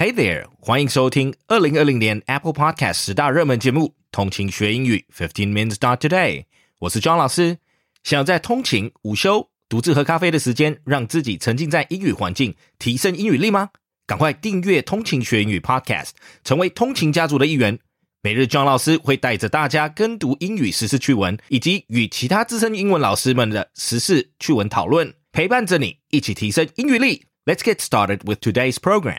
Hey there，欢迎收听二零二零年 Apple Podcast 十大热门节目《通勤学英语 Fifteen Minutes Start Today》。我是庄老师。想在通勤、午休、独自喝咖啡的时间，让自己沉浸在英语环境，提升英语力吗？赶快订阅《通勤学英语 Podcast》，成为通勤家族的一员。每日庄老师会带着大家跟读英语时事趣闻，以及与其他资深英文老师们的时事趣闻讨论，陪伴着你一起提升英语力。Let's get started with today's program.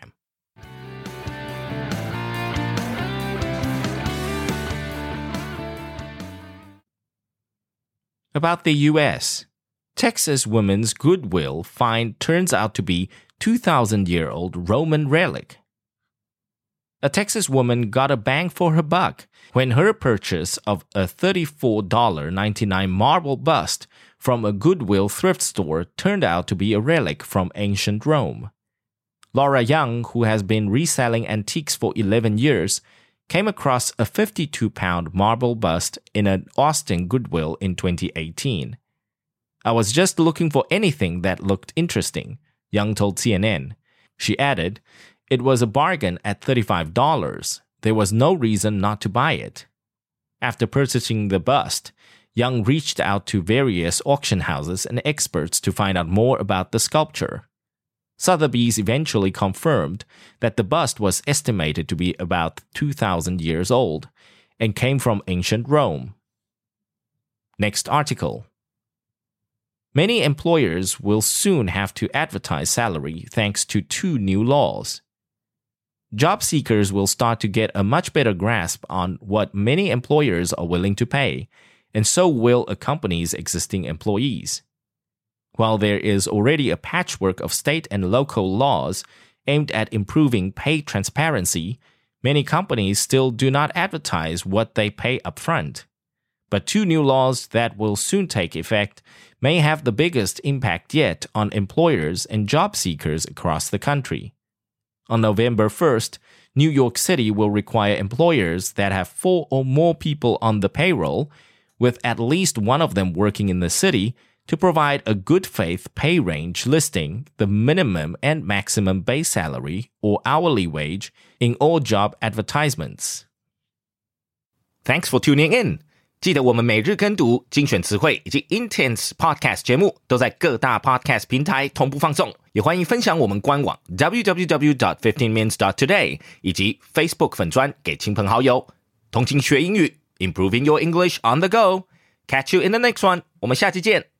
About the U.S. Texas woman's goodwill find turns out to be 2,000 year old Roman relic. A Texas woman got a bang for her buck when her purchase of a $34.99 marble bust from a Goodwill thrift store turned out to be a relic from ancient Rome. Laura Young, who has been reselling antiques for 11 years, came across a 52 pound marble bust in an Austin Goodwill in 2018. I was just looking for anything that looked interesting, Young told CNN. She added, It was a bargain at $35. There was no reason not to buy it. After purchasing the bust, Young reached out to various auction houses and experts to find out more about the sculpture. Sotheby's eventually confirmed that the bust was estimated to be about 2,000 years old and came from ancient Rome. Next article. Many employers will soon have to advertise salary thanks to two new laws. Job seekers will start to get a much better grasp on what many employers are willing to pay, and so will a company's existing employees. While there is already a patchwork of state and local laws aimed at improving pay transparency, many companies still do not advertise what they pay upfront. But two new laws that will soon take effect may have the biggest impact yet on employers and job seekers across the country. On November 1st, New York City will require employers that have four or more people on the payroll, with at least one of them working in the city, to provide a good faith pay range listing the minimum and maximum base salary or hourly wage in all job advertisements. Thanks for tuning in. 记得我们每日跟读、精选词汇以及 Intense Podcast 节目都在各大 Podcast 平台同步放送，也欢迎分享我们官网 www.dot15minutes.dot.today 以及 Facebook 粉砖给亲朋好友。通勤学英语，Improving Your English on the Go。Catch you in the next one。我们下期见。